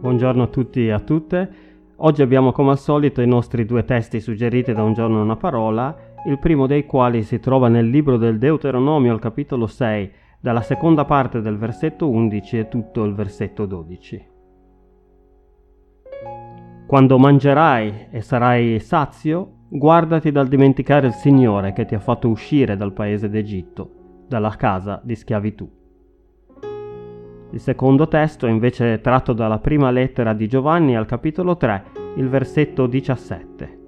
Buongiorno a tutti e a tutte. Oggi abbiamo come al solito i nostri due testi suggeriti da un giorno una parola, il primo dei quali si trova nel libro del Deuteronomio al capitolo 6, dalla seconda parte del versetto 11 e tutto il versetto 12. Quando mangerai e sarai sazio, guardati dal dimenticare il Signore che ti ha fatto uscire dal paese d'Egitto, dalla casa di schiavitù. Il secondo testo è invece tratto dalla prima lettera di Giovanni al capitolo 3, il versetto 17.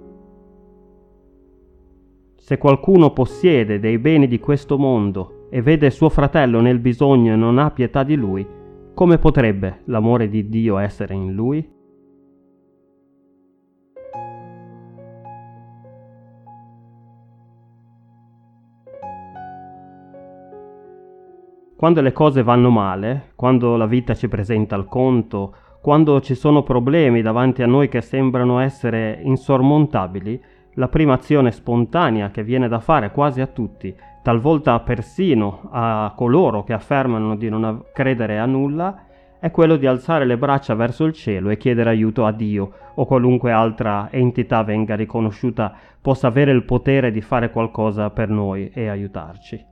Se qualcuno possiede dei beni di questo mondo e vede suo fratello nel bisogno e non ha pietà di lui, come potrebbe l'amore di Dio essere in lui? Quando le cose vanno male, quando la vita ci presenta il conto, quando ci sono problemi davanti a noi che sembrano essere insormontabili, la prima azione spontanea che viene da fare quasi a tutti, talvolta persino a coloro che affermano di non credere a nulla, è quello di alzare le braccia verso il cielo e chiedere aiuto a Dio o qualunque altra entità venga riconosciuta possa avere il potere di fare qualcosa per noi e aiutarci.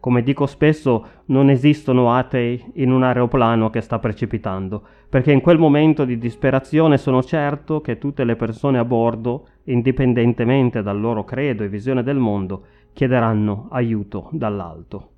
Come dico spesso, non esistono atei in un aeroplano che sta precipitando, perché in quel momento di disperazione sono certo che tutte le persone a bordo, indipendentemente dal loro credo e visione del mondo, chiederanno aiuto dall'alto.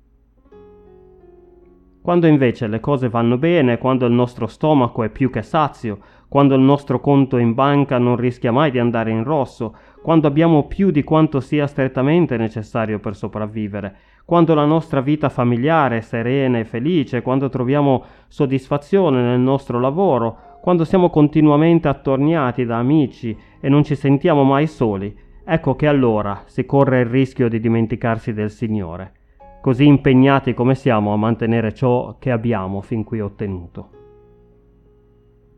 Quando invece le cose vanno bene, quando il nostro stomaco è più che sazio, quando il nostro conto in banca non rischia mai di andare in rosso, quando abbiamo più di quanto sia strettamente necessario per sopravvivere, quando la nostra vita familiare è serena e felice, quando troviamo soddisfazione nel nostro lavoro, quando siamo continuamente attorniati da amici e non ci sentiamo mai soli, ecco che allora si corre il rischio di dimenticarsi del Signore, così impegnati come siamo a mantenere ciò che abbiamo fin qui ottenuto.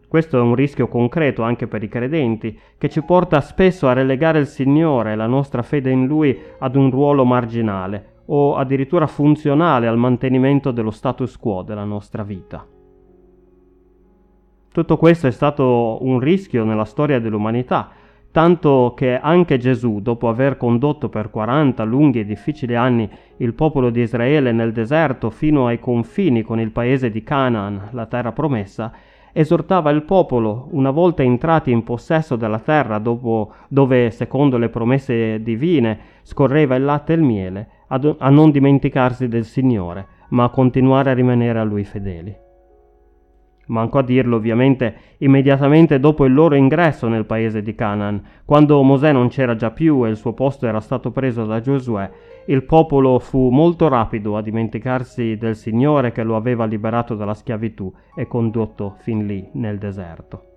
Questo è un rischio concreto anche per i credenti, che ci porta spesso a relegare il Signore e la nostra fede in Lui ad un ruolo marginale, o addirittura funzionale al mantenimento dello status quo della nostra vita. Tutto questo è stato un rischio nella storia dell'umanità, tanto che anche Gesù, dopo aver condotto per 40 lunghi e difficili anni il popolo di Israele nel deserto fino ai confini con il paese di Canaan, la terra promessa, esortava il popolo, una volta entrati in possesso della terra dopo, dove, secondo le promesse divine, scorreva il latte e il miele, a non dimenticarsi del Signore, ma a continuare a rimanere a Lui fedeli. Manco a dirlo ovviamente immediatamente dopo il loro ingresso nel paese di Canaan, quando Mosè non c'era già più e il suo posto era stato preso da Giosuè, il popolo fu molto rapido a dimenticarsi del Signore che lo aveva liberato dalla schiavitù e condotto fin lì nel deserto.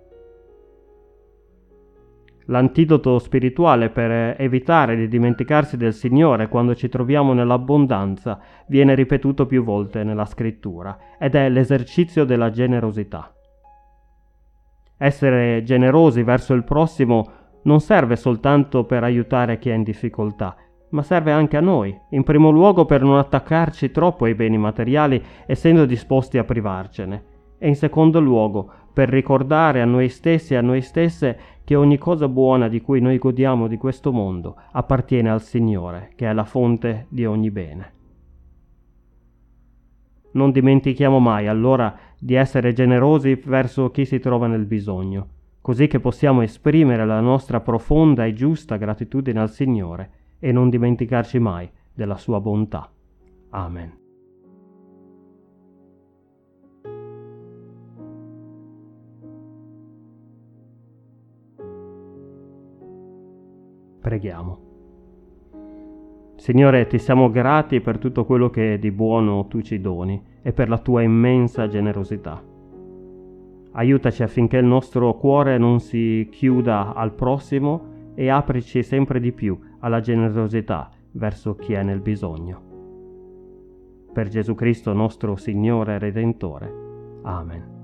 L'antidoto spirituale per evitare di dimenticarsi del Signore quando ci troviamo nell'abbondanza viene ripetuto più volte nella scrittura ed è l'esercizio della generosità. Essere generosi verso il prossimo non serve soltanto per aiutare chi è in difficoltà, ma serve anche a noi, in primo luogo per non attaccarci troppo ai beni materiali essendo disposti a privarcene, e in secondo luogo per ricordare a noi stessi e a noi stesse che ogni cosa buona di cui noi godiamo di questo mondo appartiene al Signore, che è la fonte di ogni bene. Non dimentichiamo mai allora di essere generosi verso chi si trova nel bisogno, così che possiamo esprimere la nostra profonda e giusta gratitudine al Signore e non dimenticarci mai della sua bontà. Amen. Preghiamo. Signore, ti siamo grati per tutto quello che di buono tu ci doni e per la tua immensa generosità. Aiutaci affinché il nostro cuore non si chiuda al prossimo e aprici sempre di più alla generosità verso chi è nel bisogno. Per Gesù Cristo nostro Signore e Redentore. Amen.